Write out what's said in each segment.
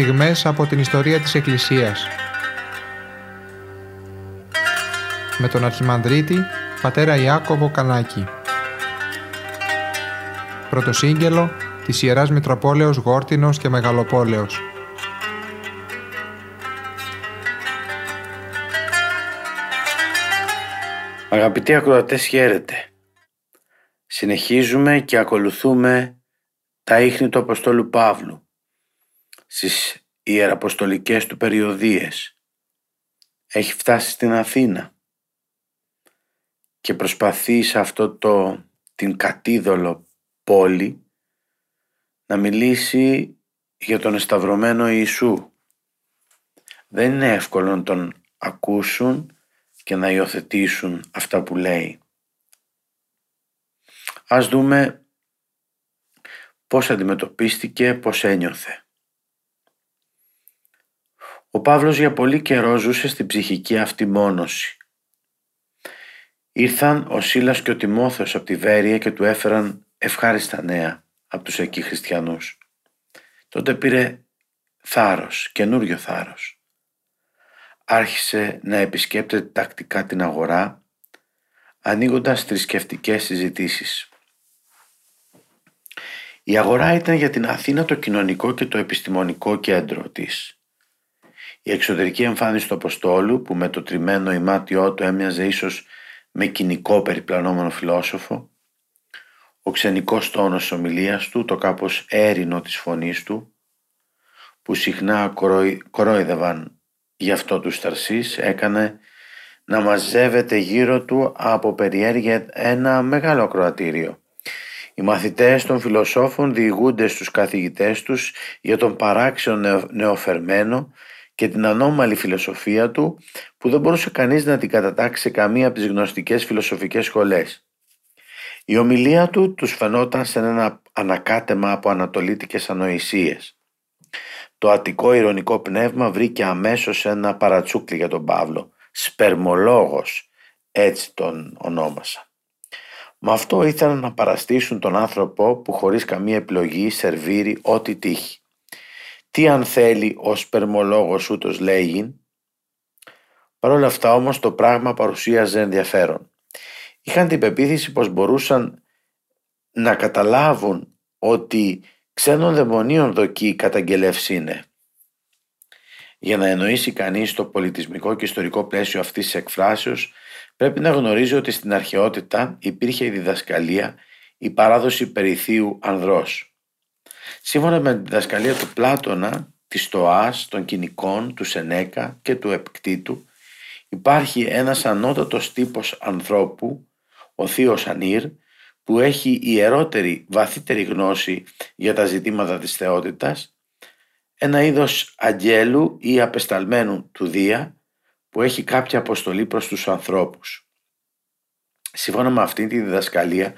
στιγμές από την ιστορία της Εκκλησίας. Με τον Αρχιμανδρίτη, πατέρα Ιάκωβο Κανάκη. Πρωτοσύγγελο της Ιεράς Μητροπόλεως Γόρτινος και Μεγαλοπόλεως. Αγαπητοί ακροατές χαίρετε. Συνεχίζουμε και ακολουθούμε τα ίχνη του Αποστόλου Παύλου στις ιεραποστολικές του περιοδίες. Έχει φτάσει στην Αθήνα και προσπαθεί σε αυτό το την κατίδωλο πόλη να μιλήσει για τον εσταυρωμένο Ιησού. Δεν είναι εύκολο να τον ακούσουν και να υιοθετήσουν αυτά που λέει. Ας δούμε πώς αντιμετωπίστηκε, πώς ένιωθε. Ο Παύλος για πολύ καιρό ζούσε στην ψυχική αυτή μόνωση. Ήρθαν ο Σίλας και ο Τιμόθεος από τη Βέρεια και του έφεραν ευχάριστα νέα από τους εκεί χριστιανούς. Τότε πήρε θάρρος, καινούριο θάρρος. Άρχισε να επισκέπτεται τακτικά την αγορά, ανοίγοντας θρησκευτικές συζητήσεις. Η αγορά ήταν για την Αθήνα το κοινωνικό και το επιστημονικό κέντρο της. Η εξωτερική εμφάνιση του Αποστόλου που με το τριμμένο ημάτιό του έμοιαζε ίσως με κοινικό περιπλανόμενο φιλόσοφο, ο ξενικός τόνος της ομιλίας του, το κάπως έρινο της φωνής του, που συχνά κορόιδευαν γι' αυτό τους Σταρσής, έκανε να μαζεύεται γύρω του από περιέργεια ένα μεγάλο ακροατήριο. Οι μαθητές των φιλοσόφων διηγούνται στους καθηγητές τους για τον παράξενο νεοφερμένο και την ανώμαλη φιλοσοφία του που δεν μπορούσε κανείς να την κατατάξει σε καμία από τις γνωστικές φιλοσοφικές σχολές. Η ομιλία του τους φαινόταν σε ένα ανακάτεμα από ανατολίτικες ανοησίες. Το αττικό ηρωνικό πνεύμα βρήκε αμέσως ένα παρατσούκλι για τον Παύλο. Σπερμολόγος, έτσι τον ονόμασα. Με αυτό ήθελαν να παραστήσουν τον άνθρωπο που χωρίς καμία επιλογή σερβίρει ό,τι τύχει. Τι αν θέλει ο σπερμολόγος ούτως λέγει. Παρ' όλα αυτά όμως το πράγμα παρουσίαζε ενδιαφέρον. Είχαν την πεποίθηση πως μπορούσαν να καταλάβουν ότι ξένων δαιμονίων δοκεί καταγγελεύς είναι. Για να εννοήσει κανείς το πολιτισμικό και ιστορικό πλαίσιο αυτής της εκφράσεως πρέπει να γνωρίζει ότι στην αρχαιότητα υπήρχε η διδασκαλία, η παράδοση περιθείου ανδρός. Σύμφωνα με τη διδασκαλία του Πλάτωνα, της Στοάς, των κοινικών, του Σενέκα και του Επκτήτου, υπάρχει ένας ανώτατος τύπος ανθρώπου, ο Θείος Ανήρ, που έχει ιερότερη, βαθύτερη γνώση για τα ζητήματα της θεότητας, ένα είδος αγγέλου ή απεσταλμένου του Δία, που έχει κάποια αποστολή προς τους ανθρώπους. Σύμφωνα με αυτή τη διδασκαλία,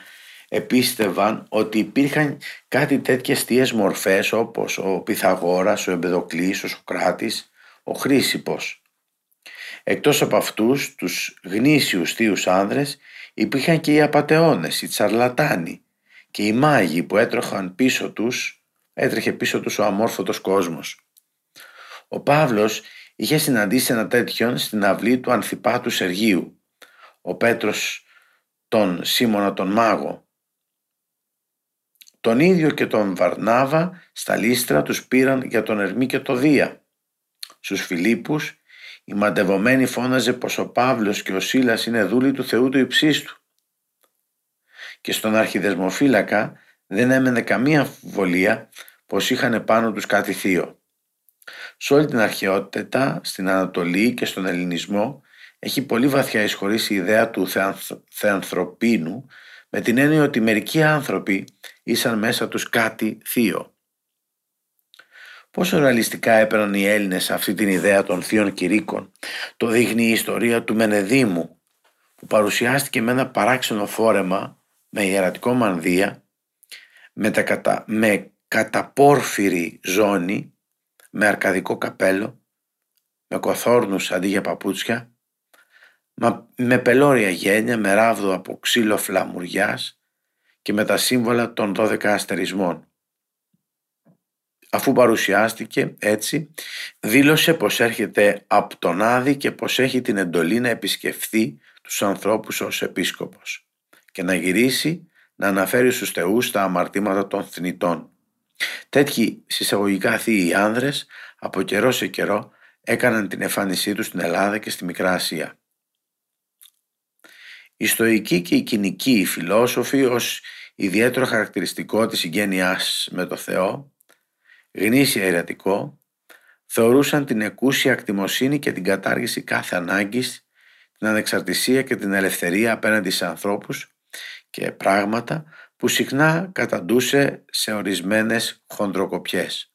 επίστευαν ότι υπήρχαν κάτι τέτοιες θείες μορφές όπως ο Πυθαγόρας, ο Εμπεδοκλής, ο Σοκράτης, ο Χρήσιπος. Εκτός από αυτούς, τους γνήσιους θείους άνδρες, υπήρχαν και οι απατεώνες, οι τσαρλατάνοι και οι μάγοι που έτρεχαν πίσω τους, έτρεχε πίσω τους ο αμόρφωτος κόσμος. Ο Παύλος είχε συναντήσει ένα τέτοιον στην αυλή του Ανθιπάτου Σεργίου. Ο Πέτρος τον Σίμωνα τον Μάγο τον ίδιο και τον Βαρνάβα στα Λίστρα τους πήραν για τον Ερμή και το Δία. Στους Φιλίππους η μαντευομένη φώναζε πως ο Παύλος και ο Σίλας είναι δούλοι του Θεού του υψίστου. Και στον αρχιδεσμοφύλακα δεν έμενε καμία αμφιβολία πως είχαν πάνω τους κάτι θείο. Σε όλη την αρχαιότητα, στην Ανατολή και στον Ελληνισμό έχει πολύ βαθιά εισχωρήσει η ιδέα του θεανθρωπίνου με την έννοια ότι μερικοί άνθρωποι ήσαν μέσα τους κάτι θείο. Πόσο ρεαλιστικά έπαιρναν οι Έλληνες αυτή την ιδέα των θείων κηρύκων; Το δείχνει η ιστορία του Μενεδίμου που παρουσιάστηκε με ένα παράξενο φόρεμα με ιερατικό μανδύα με, τα κατα... με καταπόρφυρη ζώνη με αρκαδικό καπέλο με κοθόρνους αντί για παπούτσια με πελώρια γένια με ράβδο από ξύλο φλαμουριάς και με τα σύμβολα των 12 αστερισμών. αφού παρουσιάστηκε έτσι, δήλωσε πως έρχεται από τον Άδη και πως έχει την εντολή να επισκεφθεί τους ανθρώπους ως επίσκοπος και να γυρίσει να αναφέρει στους θεούς τα αμαρτήματα των θνητών. Τέτοιοι συσσαγωγικά θείοι άνδρες από καιρό σε καιρό έκαναν την εμφάνισή τους στην Ελλάδα και στη Μικρά Ασία. Οι στοικοί και οι κοινικοί φιλόσοφοι ως ιδιαίτερο χαρακτηριστικό της συγγένειάς με το Θεό, γνήσια ιερατικό, θεωρούσαν την εκούσια ακτιμοσύνη και την κατάργηση κάθε ανάγκης, την ανεξαρτησία και την ελευθερία απέναντι σε ανθρώπους και πράγματα που συχνά καταντούσε σε ορισμένες χοντροκοπιές.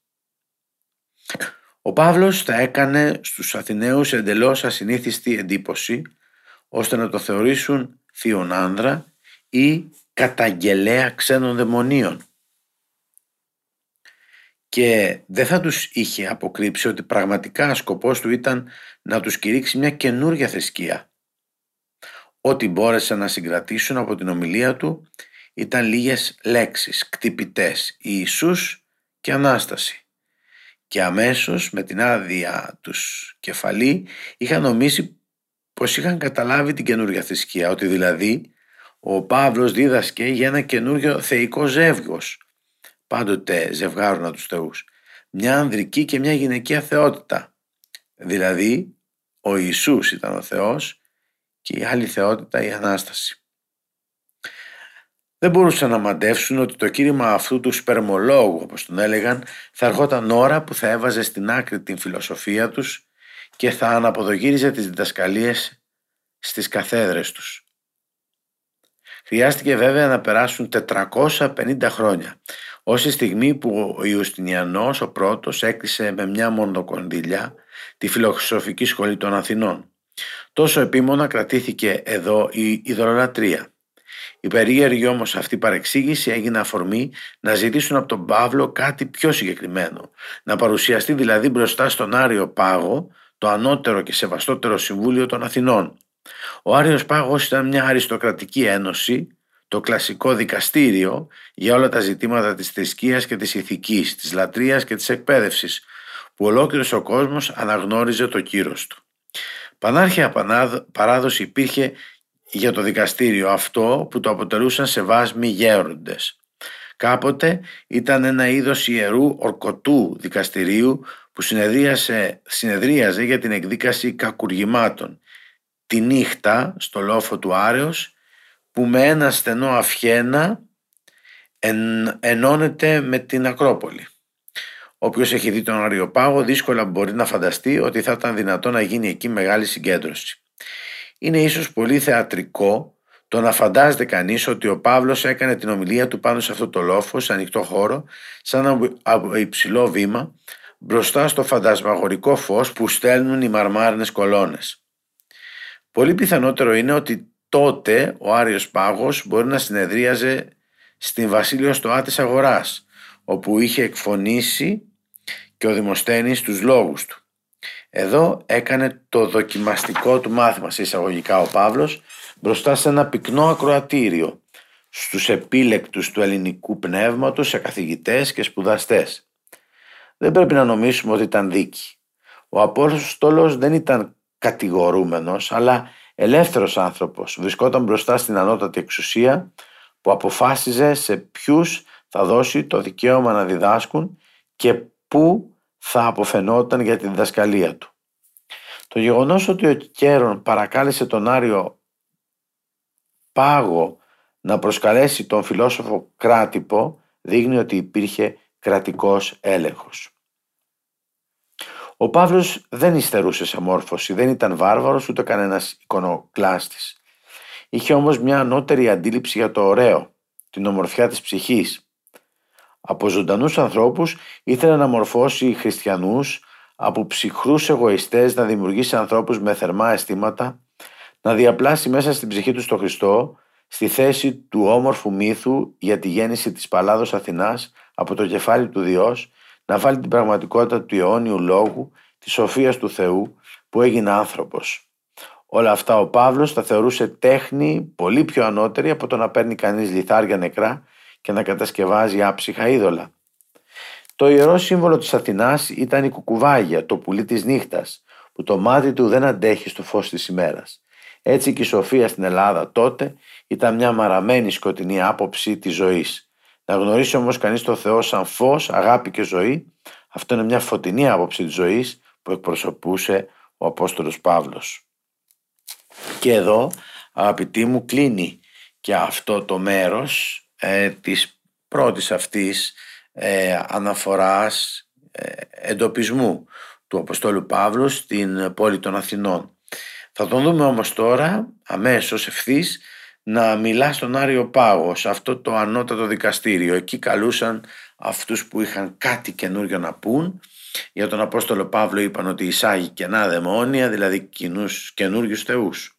Ο Παύλος τα έκανε στους Αθηναίους εντελώς ασυνήθιστη εντύπωση ώστε να το θεωρήσουν θείον άνδρα ή καταγγελέα ξένων δαιμονίων. Και δεν θα τους είχε αποκρύψει ότι πραγματικά σκοπός του ήταν να τους κηρύξει μια καινούργια θρησκεία. Ό,τι μπόρεσαν να συγκρατήσουν από την ομιλία του ήταν λίγες λέξεις, κτυπητές, Ιησούς και Ανάσταση. Και αμέσως με την άδεια τους κεφαλή είχαν νομίσει πως είχαν καταλάβει την καινούργια θρησκεία, ότι δηλαδή ο Παύλος δίδασκε για ένα καινούργιο θεϊκό ζεύγος, πάντοτε ζευγάρωνα τους θεούς, μια ανδρική και μια γυναικεία θεότητα. Δηλαδή, ο Ιησούς ήταν ο Θεός και η άλλη θεότητα η Ανάσταση. Δεν μπορούσαν να μαντεύσουν ότι το κήρυμα αυτού του σπερμολόγου, όπως τον έλεγαν, θα ερχόταν ώρα που θα έβαζε στην άκρη την φιλοσοφία τους και θα αναποδογύριζε τις διδασκαλίες στις καθέδρες τους. Χρειάστηκε βέβαια να περάσουν 450 χρόνια, όση στιγμή που ο Ιουστινιανός ο πρώτος έκλεισε με μια μονοκονδύλια τη φιλοσοφική σχολή των Αθηνών. Τόσο επίμονα κρατήθηκε εδώ η ιδωλολατρία. Η περίεργη όμως αυτή παρεξήγηση έγινε αφορμή να ζητήσουν από τον Παύλο κάτι πιο συγκεκριμένο. Να παρουσιαστεί δηλαδή μπροστά στον Άριο Πάγο το ανώτερο και σεβαστότερο Συμβούλιο των Αθηνών. Ο Άριος Πάγος ήταν μια αριστοκρατική ένωση, το κλασικό δικαστήριο για όλα τα ζητήματα της θρησκείας και της ηθικής, της λατρείας και της εκπαίδευσης, που ολόκληρος ο κόσμος αναγνώριζε το κύρος του. Πανάρχια παράδοση υπήρχε για το δικαστήριο αυτό που το αποτελούσαν σε βάσμοι γέροντες. Κάποτε ήταν ένα είδος ιερού ορκωτού δικαστηρίου που συνεδρίαζε για την εκδίκαση κακουργημάτων τη νύχτα στο λόφο του Άρεος που με ένα στενό αυχένα εν, ενώνεται με την Ακρόπολη. Όποιος έχει δει τον Αριοπάγο δύσκολα μπορεί να φανταστεί ότι θα ήταν δυνατό να γίνει εκεί μεγάλη συγκέντρωση. Είναι ίσως πολύ θεατρικό το να φαντάζεται κανείς ότι ο Παύλος έκανε την ομιλία του πάνω σε αυτό το λόφο, σε ανοιχτό χώρο, σαν ένα υψηλό βήμα, μπροστά στο φαντασμαγορικό φως που στέλνουν οι μαρμάρινες κολόνες. Πολύ πιθανότερο είναι ότι τότε ο Άριος Πάγος μπορεί να συνεδρίαζε στην Βασίλειο στο Άτης Αγοράς, όπου είχε εκφωνήσει και ο Δημοσθένης τους λόγους του. Εδώ έκανε το δοκιμαστικό του μάθημα σε εισαγωγικά ο Παύλος μπροστά σε ένα πυκνό ακροατήριο στους επίλεκτους του ελληνικού πνεύματος σε καθηγητές και σπουδαστές. Δεν πρέπει να νομίσουμε ότι ήταν δίκη. Ο Απόστολος δεν ήταν κατηγορούμενος αλλά ελεύθερος άνθρωπος. Βρισκόταν μπροστά στην ανώτατη εξουσία που αποφάσιζε σε ποιους θα δώσει το δικαίωμα να διδάσκουν και πού θα αποφαινόταν για τη διδασκαλία του. Το γεγονός ότι ο Κέρον παρακάλεσε τον Άριο Πάγο να προσκαλέσει τον φιλόσοφο Κράτυπο δείχνει ότι υπήρχε κρατικός έλεγχος. Ο Παύλος δεν υστερούσε σε μόρφωση, δεν ήταν βάρβαρος ούτε κανένας εικονοκλάστης. Είχε όμως μια ανώτερη αντίληψη για το ωραίο, την ομορφιά της ψυχής. Από ζωντανούς ανθρώπους ήθελε να μορφώσει χριστιανούς, από ψυχρούς εγωιστές να δημιουργήσει ανθρώπους με θερμά αισθήματα, να διαπλάσει μέσα στην ψυχή του τον Χριστό, στη θέση του όμορφου μύθου για τη γέννηση της Παλάδος Αθηνάς από το κεφάλι του Διός, να βάλει την πραγματικότητα του αιώνιου λόγου, της σοφίας του Θεού που έγινε άνθρωπος. Όλα αυτά ο Παύλος τα θεωρούσε τέχνη πολύ πιο ανώτερη από το να παίρνει κανείς λιθάρια νεκρά και να κατασκευάζει άψυχα είδωλα. Το ιερό σύμβολο της Αθηνάς ήταν η κουκουβάγια, το πουλί της νύχτας, που το μάτι του δεν αντέχει στο φως της ημέρας. Έτσι και η Σοφία στην Ελλάδα τότε ήταν μια μαραμένη σκοτεινή άποψη της ζωής. Να γνωρίσει όμως κανείς το Θεό σαν φως, αγάπη και ζωή, αυτό είναι μια φωτεινή άποψη της ζωής που εκπροσωπούσε ο Απόστολος Παύλος. Και εδώ, αγαπητοί μου, κλείνει και αυτό το μέρος ε, της πρώτης αυτής ε, αναφοράς ε, εντοπισμού του Αποστόλου Παύλου στην πόλη των Αθηνών. Θα τον δούμε όμως τώρα αμέσως ευθύς να μιλά στον Άριο Πάγο, σε αυτό το ανώτατο δικαστήριο. Εκεί καλούσαν αυτούς που είχαν κάτι καινούριο να πούν. Για τον Απόστολο Παύλο είπαν ότι εισάγει κενά δαιμόνια, δηλαδή κοινούς, καινούριους θεούς.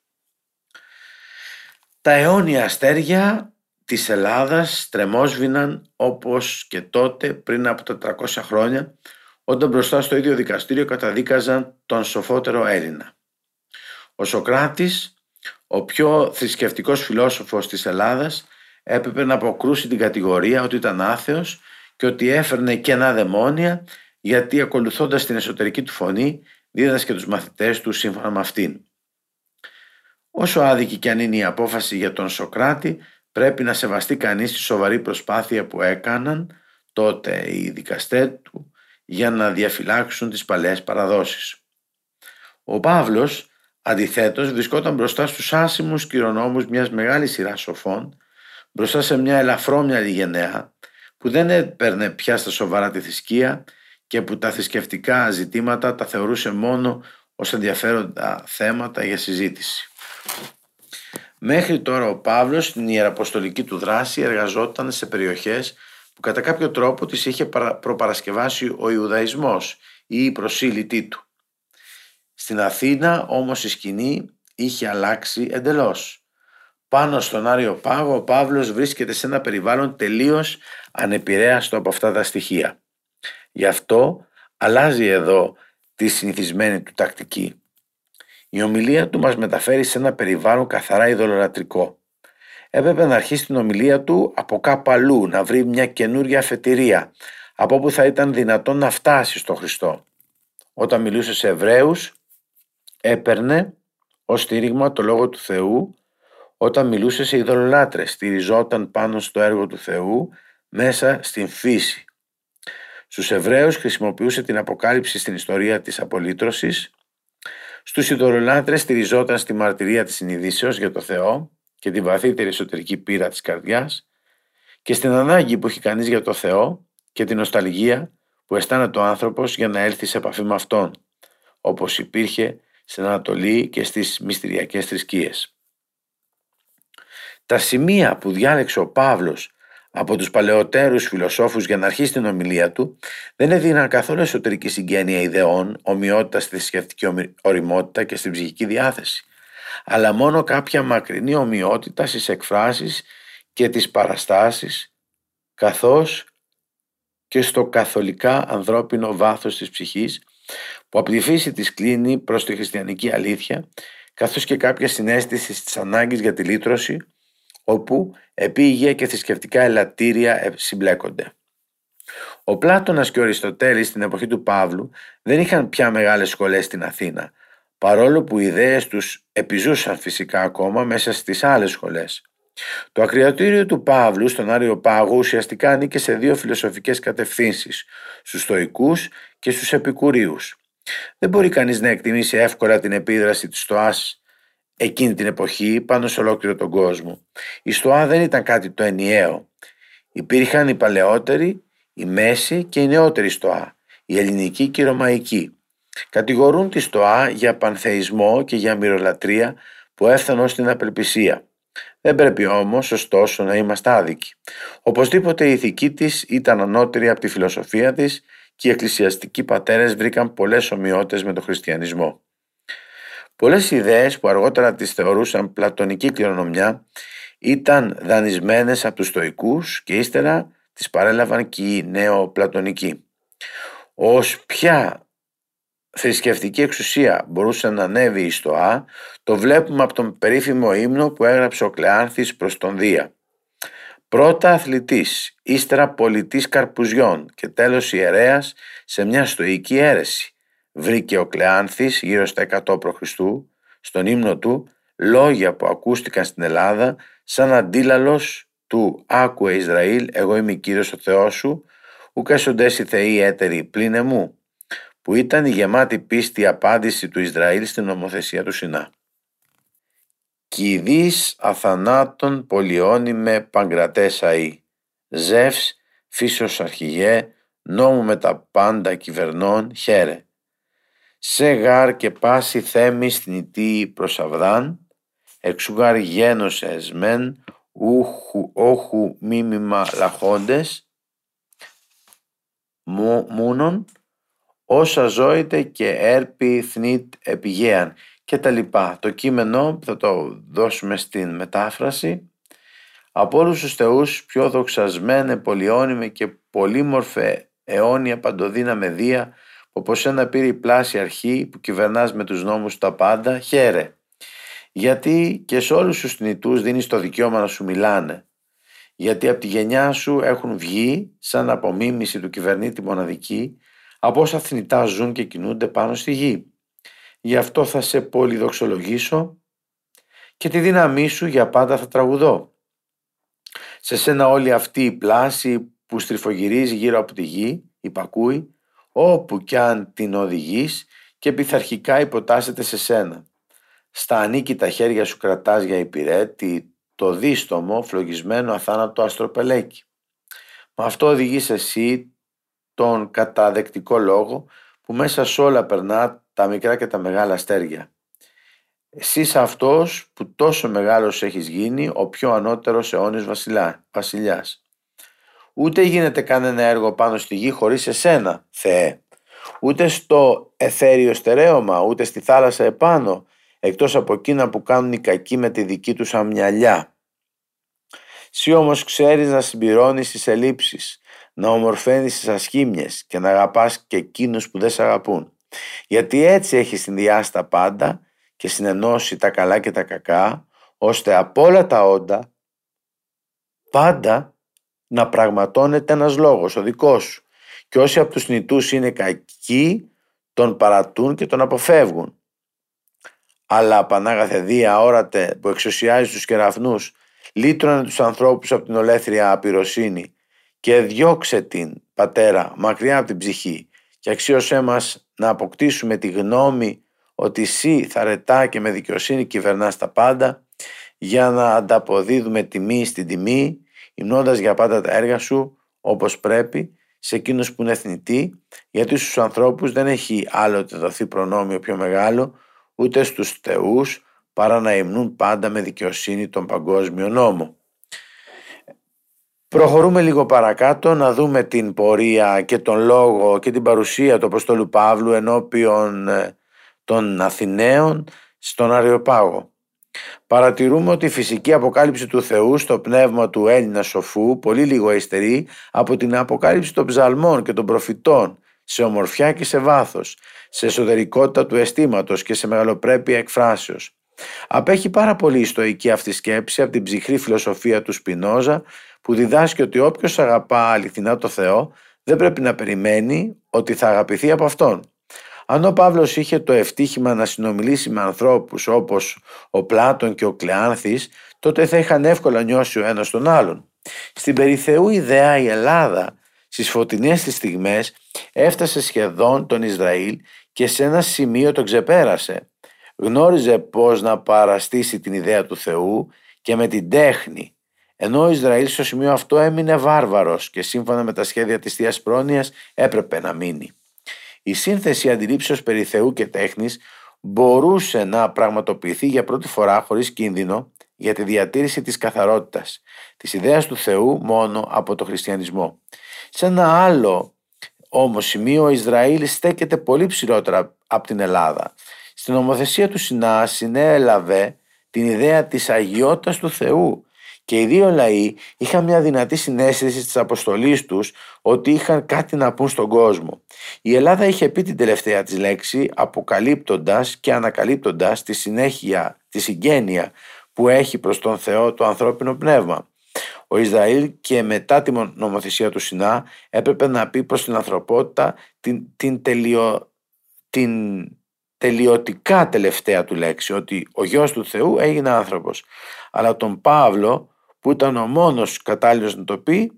Τα αιώνια αστέρια της Ελλάδας τρεμόσβηναν όπως και τότε πριν από τα 300 χρόνια όταν μπροστά στο ίδιο δικαστήριο καταδίκαζαν τον σοφότερο Έλληνα. Ο Σοκράτης, ο πιο θρησκευτικός φιλόσοφος της Ελλάδας, έπρεπε να αποκρούσει την κατηγορία ότι ήταν άθεος και ότι έφερνε κενά δαιμόνια γιατί ακολουθώντας την εσωτερική του φωνή δίδασκε τους μαθητές του σύμφωνα με αυτήν. Όσο άδικη και αν είναι η απόφαση για τον Σοκράτη, πρέπει να σεβαστεί κανείς τη σοβαρή προσπάθεια που έκαναν τότε οι δικαστές του για να διαφυλάξουν τις παλαιές παραδόσεις. Ο Παύλος αντιθέτως βρισκόταν μπροστά στους άσημους κληρονόμους μιας μεγάλης σειράς σοφών, μπροστά σε μια ελαφρόμυαλη γενναία που δεν έπαιρνε πια στα σοβαρά τη θρησκεία και που τα θρησκευτικά ζητήματα τα θεωρούσε μόνο ως ενδιαφέροντα θέματα για συζήτηση. Μέχρι τώρα ο Παύλος στην ιεραποστολική του δράση εργαζόταν σε περιοχές που κατά κάποιο τρόπο τις είχε προπαρασκευάσει ο Ιουδαϊσμός ή η προσήλυτή του. Στην Αθήνα όμως η σκηνή είχε αλλάξει εντελώς. Πάνω στον Άριο Πάγο ο Παύλος βρίσκεται σε ένα περιβάλλον τελείως ανεπηρέαστο από αυτά τα στοιχεία. Γι' αυτό αλλάζει εδώ τη συνηθισμένη του τακτική. Η ομιλία του μας μεταφέρει σε ένα περιβάλλον καθαρά ειδωλολατρικό. Έπρεπε να αρχίσει την ομιλία του από κάπου αλλού, να βρει μια καινούρια αφετηρία, από όπου θα ήταν δυνατόν να φτάσει στο Χριστό. Όταν μιλούσε σε Εβραίους, έπαιρνε ως στήριγμα το Λόγο του Θεού, όταν μιλούσε σε ειδωλολάτρες, στηριζόταν πάνω στο έργο του Θεού, μέσα στην φύση. Στους Εβραίους χρησιμοποιούσε την αποκάλυψη στην ιστορία της απολύτρωσης, στους ειδωλολάτρες στηριζόταν στη μαρτυρία της συνειδήσεως για το Θεό και τη βαθύτερη εσωτερική πείρα της καρδιάς και στην ανάγκη που έχει κανείς για το Θεό και την νοσταλγία που αισθάνεται ο άνθρωπος για να έλθει σε επαφή με Αυτόν, όπως υπήρχε στην Ανατολή και στις μυστηριακές θρησκείες. Τα σημεία που διάλεξε ο Παύλος από τους παλαιότερους φιλοσόφους για να αρχίσει την ομιλία του δεν έδιναν καθόλου εσωτερική συγγένεια ιδεών, ομοιότητας στη θρησκευτική οριμότητα και στην ψυχική διάθεση, αλλά μόνο κάποια μακρινή ομοιότητα στις εκφράσεις και τις παραστάσεις, καθώς και στο καθολικά ανθρώπινο βάθος της ψυχής που από τη φύση της κλείνει προς τη χριστιανική αλήθεια καθώς και κάποια συνέστηση της ανάγκης για τη λύτρωση όπου επίγεια και θρησκευτικά ελαττήρια συμπλέκονται. Ο Πλάτωνας και ο Αριστοτέλης στην εποχή του Παύλου δεν είχαν πια μεγάλες σχολές στην Αθήνα, παρόλο που οι ιδέες τους επιζούσαν φυσικά ακόμα μέσα στις άλλες σχολές. Το ακριατήριο του Παύλου στον Άριο Πάγο ουσιαστικά ανήκε σε δύο φιλοσοφικές κατευθύνσεις, στους στοικούς και στους επικουρίους. Δεν μπορεί κανείς να εκτιμήσει εύκολα την επίδραση της στοάς εκείνη την εποχή πάνω σε ολόκληρο τον κόσμο. Η στοά δεν ήταν κάτι το ενιαίο. Υπήρχαν οι παλαιότεροι, η μέση και η νεότερη στοά, η ελληνική και η ρωμαϊκή. Κατηγορούν τη στοά για πανθεϊσμό και για μυρολατρεία που έφτανε ως την απελπισία. Δεν πρέπει όμως ωστόσο να είμαστε άδικοι. Οπωσδήποτε η ηθική της ήταν ανώτερη από τη φιλοσοφία της και οι εκκλησιαστικοί πατέρες βρήκαν πολλές ομοιότητες με τον χριστιανισμό. Πολλές ιδέες που αργότερα τις θεωρούσαν πλατωνική κληρονομιά ήταν δανεισμένες από τους στοικούς και ύστερα τις παρέλαβαν και οι νεοπλατωνικοί. Ως ποια θρησκευτική εξουσία μπορούσε να ανέβει η Στοά το βλέπουμε από τον περίφημο ύμνο που έγραψε ο Κλεάνθης προς τον Δία. Πρώτα αθλητής, ύστερα πολιτής καρπουζιών και τέλος ιερέας σε μια στοική αίρεση. Βρήκε ο Κλεάνθης γύρω στα 100 π.Χ. στον ύμνο του λόγια που ακούστηκαν στην Ελλάδα σαν αντίλαλος του «Άκουε Ισραήλ, εγώ είμαι Κύριος ο Θεός σου, ουκ έσοντες οι θεοί έτεροι πλήνε μου», που ήταν η γεμάτη πίστη απάντηση του Ισραήλ στην νομοθεσία του Σινά. Κηδείς αθανάτων πολιώνυμε παγκρατές αΐ, Ζεύς, φύσος αρχηγέ, νόμου με τα πάντα κυβερνών, χαίρε. Σε γάρ και πάση θέμη θνητή προσαβδάν, εξουγάρ γένος εσμέν, ούχου, όχου μίμημα λαχόντες, μούνων, όσα ζώητε και έρπη θνήτ επιγέαν και τα λοιπά. Το κείμενο θα το δώσουμε στην μετάφραση. Από όλους τους θεούς πιο δοξασμένε πολυόνιμε και πολύμορφε αιώνια παντοδύναμε δία που όπως ένα πήρε η πλάση αρχή που κυβερνάς με τους νόμους τα πάντα, χαίρε. Γιατί και σε όλους τους θνητούς δίνεις το δικαίωμα να σου μιλάνε. Γιατί από τη γενιά σου έχουν βγει σαν απομίμηση του κυβερνήτη μοναδική από όσα θνητά ζουν και κινούνται πάνω στη γη. Γι' αυτό θα σε πολυδοξολογήσω και τη δύναμή σου για πάντα θα τραγουδώ. Σε σένα όλη αυτή η πλάση που στριφογυρίζει γύρω από τη γη, υπακούει, όπου κι αν την οδηγείς και πειθαρχικά υποτάσσεται σε σένα. Στα ανήκει τα χέρια σου κρατάς για υπηρέτη το δίστομο φλογισμένο αθάνατο αστροπελέκι. Με αυτό οδηγείς εσύ τον καταδεκτικό λόγο που μέσα σε όλα περνά τα μικρά και τα μεγάλα αστέρια. Εσύ αυτός που τόσο μεγάλος έχεις γίνει, ο πιο ανώτερος αιώνιος βασιλιά, βασιλιάς. Ούτε γίνεται κανένα έργο πάνω στη γη χωρίς εσένα, Θεέ. Ούτε στο εθέριο στερέωμα, ούτε στη θάλασσα επάνω, εκτός από εκείνα που κάνουν οι κακοί με τη δική τους αμυαλιά. Συ όμως ξέρεις να συμπληρώνεις τις ελλείψεις, να ομορφαίνεις τις ασχήμιες και να αγαπάς και εκείνους που δεν σε αγαπούν. Γιατί έτσι έχεις συνδυάσει τα πάντα και συνενώσει τα καλά και τα κακά, ώστε από όλα τα όντα πάντα να πραγματώνεται ένας λόγος, ο δικός σου. Και όσοι από τους νητούς είναι κακοί, τον παρατούν και τον αποφεύγουν. Αλλά Πανάγαθε Δία όρατε που εξουσιάζει τους κεραυνούς, λύτρωνε τους ανθρώπους από την ολέθρια απειροσύνη και διώξε την, πατέρα, μακριά από την ψυχή και αξίωσέ μας να αποκτήσουμε τη γνώμη ότι εσύ θαρετά και με δικαιοσύνη κυβερνάς τα πάντα για να ανταποδίδουμε τιμή στην τιμή υμνώντας για πάντα τα έργα σου όπως πρέπει σε εκείνους που είναι θνητοί γιατί στους ανθρώπους δεν έχει άλλοτε δοθεί προνόμιο πιο μεγάλο ούτε στους θεούς παρά να υμνούν πάντα με δικαιοσύνη τον παγκόσμιο νόμο. Προχωρούμε λίγο παρακάτω να δούμε την πορεία και τον λόγο και την παρουσία του Αποστόλου Παύλου ενώπιον ε, των Αθηναίων στον Αριοπάγο. Παρατηρούμε ότι η φυσική αποκάλυψη του Θεού στο πνεύμα του Έλληνα σοφού πολύ λίγο αιστερεί από την αποκάλυψη των ψαλμών και των προφητών σε ομορφιά και σε βάθος, σε εσωτερικότητα του αισθήματος και σε μεγαλοπρέπεια εκφράσεως. Απέχει πάρα πολύ η στοική αυτή σκέψη από την ψυχρή φιλοσοφία του Σπινόζα που διδάσκει ότι όποιος αγαπά αληθινά το Θεό δεν πρέπει να περιμένει ότι θα αγαπηθεί από Αυτόν. Αν ο Παύλος είχε το ευτύχημα να συνομιλήσει με ανθρώπους όπως ο Πλάτων και ο Κλεάνθης, τότε θα είχαν εύκολα νιώσει ο ένας τον άλλον. Στην περιθεού ιδέα η Ελλάδα στις φωτεινές τις στιγμές έφτασε σχεδόν τον Ισραήλ και σε ένα σημείο τον ξεπέρασε. Γνώριζε πώς να παραστήσει την ιδέα του Θεού και με την τέχνη. Ενώ ο Ισραήλ στο σημείο αυτό έμεινε βάρβαρος και σύμφωνα με τα σχέδια της Θείας Πρόνοιας έπρεπε να μείνει. Η σύνθεση αντιλήψεως περί Θεού και τέχνης μπορούσε να πραγματοποιηθεί για πρώτη φορά χωρίς κίνδυνο για τη διατήρηση της καθαρότητας, της ιδέας του Θεού μόνο από το χριστιανισμό. Σε ένα άλλο όμως σημείο ο Ισραήλ στέκεται πολύ ψηλότερα από την Ελλάδα. Στην ομοθεσία του Σινά συνέλαβε την ιδέα της αγιότητας του Θεού και οι δύο λαοί είχαν μια δυνατή συνέστηση της αποστολής τους ότι είχαν κάτι να πούν στον κόσμο. Η Ελλάδα είχε πει την τελευταία της λέξη αποκαλύπτοντας και ανακαλύπτοντας τη συνέχεια, τη συγγένεια που έχει προς τον Θεό το ανθρώπινο πνεύμα. Ο Ισραήλ και μετά τη νομοθεσία του Σινά έπρεπε να πει προς την ανθρωπότητα την, την, τελειο, την τελειωτικά τελευταία του λέξη ότι ο γιος του Θεού έγινε άνθρωπος. Αλλά τον Παύλο που ήταν ο μόνος κατάλληλος να το πει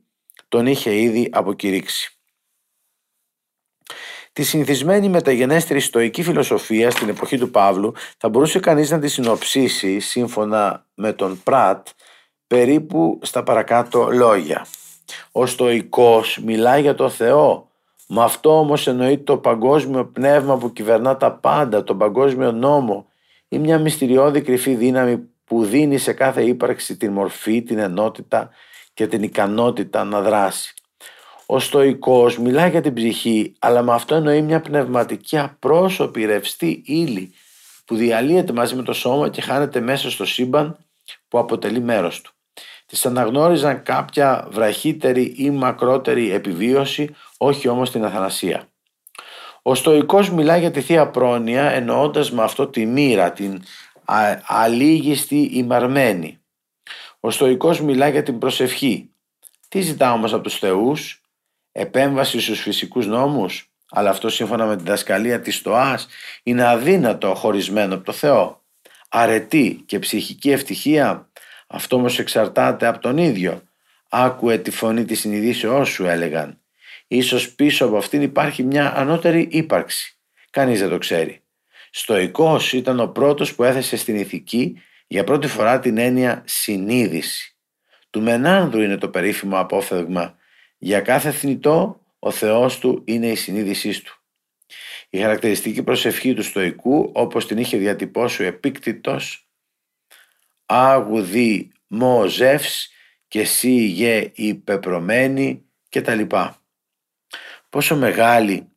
τον είχε ήδη αποκηρύξει. Τη συνηθισμένη μεταγενέστερη στοική φιλοσοφία στην εποχή του Παύλου θα μπορούσε κανείς να τη συνοψίσει σύμφωνα με τον Πράτ περίπου στα παρακάτω λόγια. Ο στοικός μιλάει για το Θεό, με αυτό όμως εννοεί το παγκόσμιο πνεύμα που κυβερνά τα πάντα, τον παγκόσμιο νόμο ή μια μυστηριώδη κρυφή δύναμη που δίνει σε κάθε ύπαρξη την μορφή, την ενότητα και την ικανότητα να δράσει. Ο στοικός μιλάει για την ψυχή, αλλά με αυτό εννοεί μια πνευματική απρόσωπη ρευστή ύλη που διαλύεται μαζί με το σώμα και χάνεται μέσα στο σύμπαν που αποτελεί μέρος του. Τις αναγνώριζαν κάποια βραχύτερη ή μακρότερη επιβίωση, όχι όμως την αθανασία. Ο στοικός μιλάει για τη Θεία Πρόνοια εννοώντας με αυτό τη μοίρα, την αλήγιστη ημαρμένη. Ο στοικός μιλάει για την προσευχή. Τι ζητά όμως από τους θεούς, επέμβαση στους φυσικούς νόμους, αλλά αυτό σύμφωνα με τη δασκαλία της στοάς είναι αδύνατο χωρισμένο από το Θεό. Αρετή και ψυχική ευτυχία, αυτό όμως εξαρτάται από τον ίδιο. Άκουε τη φωνή της συνειδήσεώς σου έλεγαν. Ίσως πίσω από αυτήν υπάρχει μια ανώτερη ύπαρξη. Κανείς δεν το ξέρει. Στοικός ήταν ο πρώτος που έθεσε στην ηθική για πρώτη φορά την έννοια συνείδηση. Του Μενάνδρου είναι το περίφημο απόφευγμα για κάθε θνητό ο Θεός του είναι η συνείδησή του. Η χαρακτηριστική προσευχή του στοικού όπως την είχε διατυπώσει ο επίκτητος «Άγουδη μο ζεύς και σύ γε υπεπρωμένη» και τα λοιπά. Πόσο μεγάλη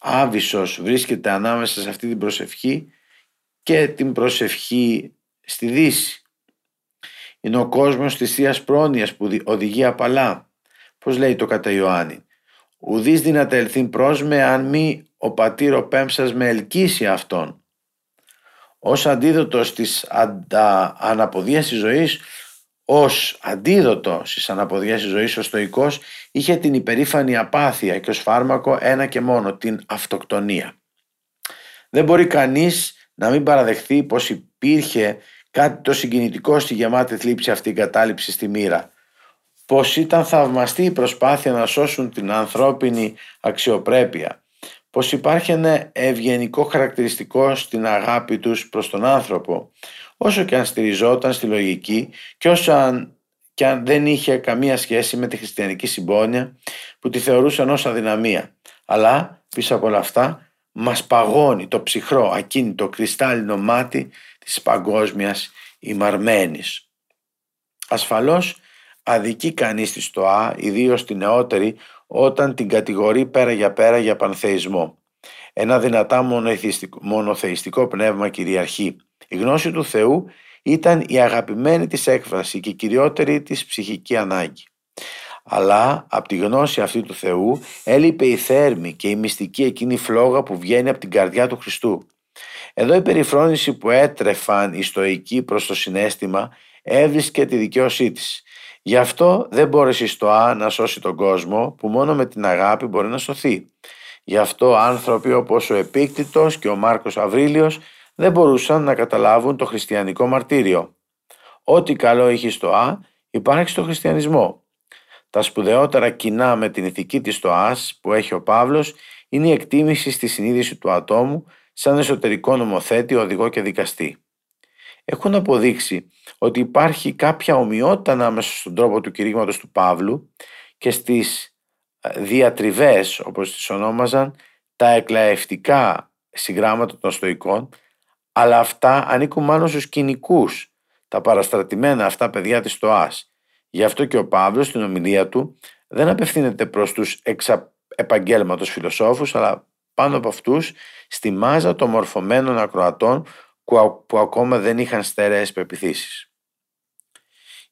άβυσος βρίσκεται ανάμεσα σε αυτή την προσευχή και την προσευχή στη Δύση. Είναι ο κόσμος της Θείας Πρόνοιας που οδηγεί απαλά. Πώς λέει το κατά Ιωάννη; Ουδής δυνατά ελθύν πρόσμε αν μη ο πατήρ ο πέμψας με ελκύσει αυτόν. Ως αντίδοτος της αντα... αναποδίασης ζωής, ως αντίδοτο στις αναποδίασης ζωής ο στοικός είχε την υπερήφανη απάθεια και ως φάρμακο ένα και μόνο, την αυτοκτονία. Δεν μπορεί κανείς να μην παραδεχθεί πως υπήρχε κάτι το συγκινητικό στη γεμάτη θλίψη αυτή η κατάληψη στη μοίρα. Πως ήταν θαυμαστή η προσπάθεια να σώσουν την ανθρώπινη αξιοπρέπεια. Πως υπάρχει ένα ευγενικό χαρακτηριστικό στην αγάπη τους προς τον άνθρωπο. Όσο και αν στηριζόταν στη λογική και όσο αν, και αν δεν είχε καμία σχέση με τη χριστιανική συμπόνια που τη θεωρούσαν ως αδυναμία. Αλλά πίσω από όλα αυτά μας παγώνει το ψυχρό ακίνητο κρυστάλλινο μάτι της παγκόσμιας ημαρμένης. Ασφαλώς αδικεί κανείς τη στοά, ιδίως τη νεότερη, όταν την κατηγορεί πέρα για πέρα για πανθεϊσμό. Ένα δυνατά μονοθεϊστικό πνεύμα κυριαρχεί. Η γνώση του Θεού ήταν η αγαπημένη της έκφραση και η κυριότερη της ψυχική ανάγκη. Αλλά από τη γνώση αυτή του Θεού έλειπε η θέρμη και η μυστική εκείνη φλόγα που βγαίνει από την καρδιά του Χριστού. Εδώ η περιφρόνηση που έτρεφαν οι στοικοί προς το συνέστημα έβρισκε τη δικαίωσή της. Γι' αυτό δεν μπόρεσες η στοά να σώσει τον κόσμο που μόνο με την αγάπη μπορεί να σωθεί. Γι' αυτό άνθρωποι όπως ο Επίκτητος και ο Μάρκος Αβρίλιος δεν μπορούσαν να καταλάβουν το χριστιανικό μαρτύριο. Ό,τι καλό είχε στο Α υπάρχει στο χριστιανισμό. Τα σπουδαιότερα κοινά με την ηθική της στοάς που έχει ο Παύλος είναι η εκτίμηση στη συνείδηση του ατόμου σαν εσωτερικό νομοθέτη, οδηγό και δικαστή. Έχουν αποδείξει ότι υπάρχει κάποια ομοιότητα ανάμεσα στον τρόπο του κηρύγματος του Παύλου και στις ε, διατριβές, όπως τις ονόμαζαν, τα εκλαευτικά συγγράμματα των στοικών, αλλά αυτά ανήκουν μάλλον στους κοινικούς, τα παραστρατημένα αυτά παιδιά της στοάς. Γι' αυτό και ο Παύλος στην ομιλία του δεν απευθύνεται προς τους εξα επαγγέλματος φιλοσόφους, αλλά πάνω από αυτούς στη μάζα των μορφωμένων ακροατών που ακόμα δεν είχαν στερεές πεπιθήσεις.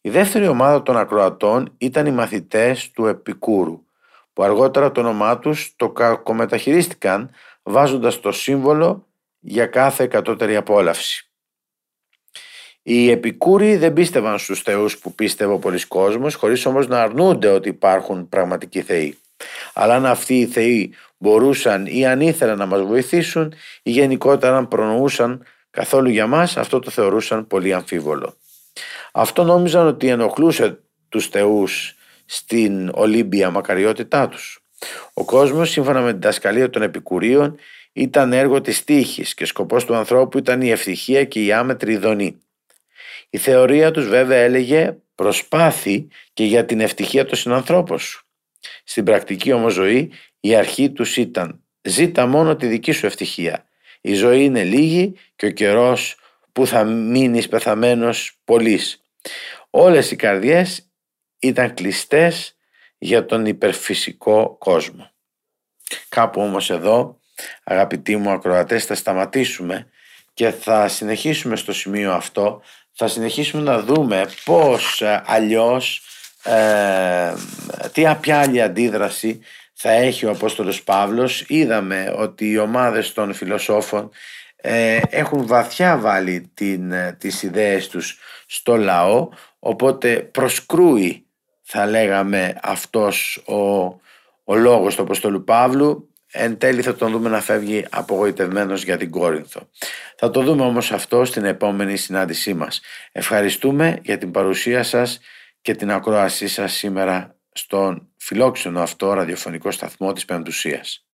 Η δεύτερη ομάδα των ακροατών ήταν οι μαθητές του Επικούρου, που αργότερα το όνομά τους το κακομεταχειρίστηκαν βάζοντας το σύμβολο για κάθε εκατότερη απόλαυση. Οι Επικούροι δεν πίστευαν στους θεούς που πίστευε ο πολλής κόσμος, χωρίς όμως να αρνούνται ότι υπάρχουν πραγματικοί θεοί. Αλλά αν αυτοί οι θεοί μπορούσαν ή αν ήθελαν να μας βοηθήσουν ή γενικότερα αν προνοούσαν καθόλου για μας, αυτό το θεωρούσαν πολύ αμφίβολο. Αυτό νόμιζαν ότι ενοχλούσε τους θεούς στην Ολύμπια μακαριότητά τους. Ο κόσμος, σύμφωνα με την δασκαλία των Επικουρίων, ήταν έργο της τύχης και σκοπός του ανθρώπου ήταν η ευτυχία και η άμετρη ειδονή. Η θεωρία τους βέβαια έλεγε προσπάθη και για την ευτυχία των συνανθρώπων σου. Στην πρακτική όμως ζωή η αρχή τους ήταν ζήτα μόνο τη δική σου ευτυχία. Η ζωή είναι λίγη και ο καιρός που θα μείνεις πεθαμένος πολλής. Όλες οι καρδιές ήταν κλειστές για τον υπερφυσικό κόσμο. Κάπου όμως εδώ αγαπητοί μου ακροατές θα σταματήσουμε και θα συνεχίσουμε στο σημείο αυτό θα συνεχίσουμε να δούμε πώς ε, αλλιώς ε, τι ποια άλλη αντίδραση θα έχει ο Απόστολος Παύλος είδαμε ότι οι ομάδες των φιλοσόφων ε, έχουν βαθιά βάλει την, ε, τις ιδέες τους στο λαό οπότε προσκρούει θα λέγαμε αυτός ο, ο λόγος του Αποστολού Παύλου εν τέλει θα τον δούμε να φεύγει απογοητευμένος για την Κόρινθο. Θα το δούμε όμως αυτό στην επόμενη συνάντησή μας. Ευχαριστούμε για την παρουσία σας και την ακρόασή σας σήμερα στον φιλόξενο αυτό ραδιοφωνικό σταθμό της Πεμπτουσίας.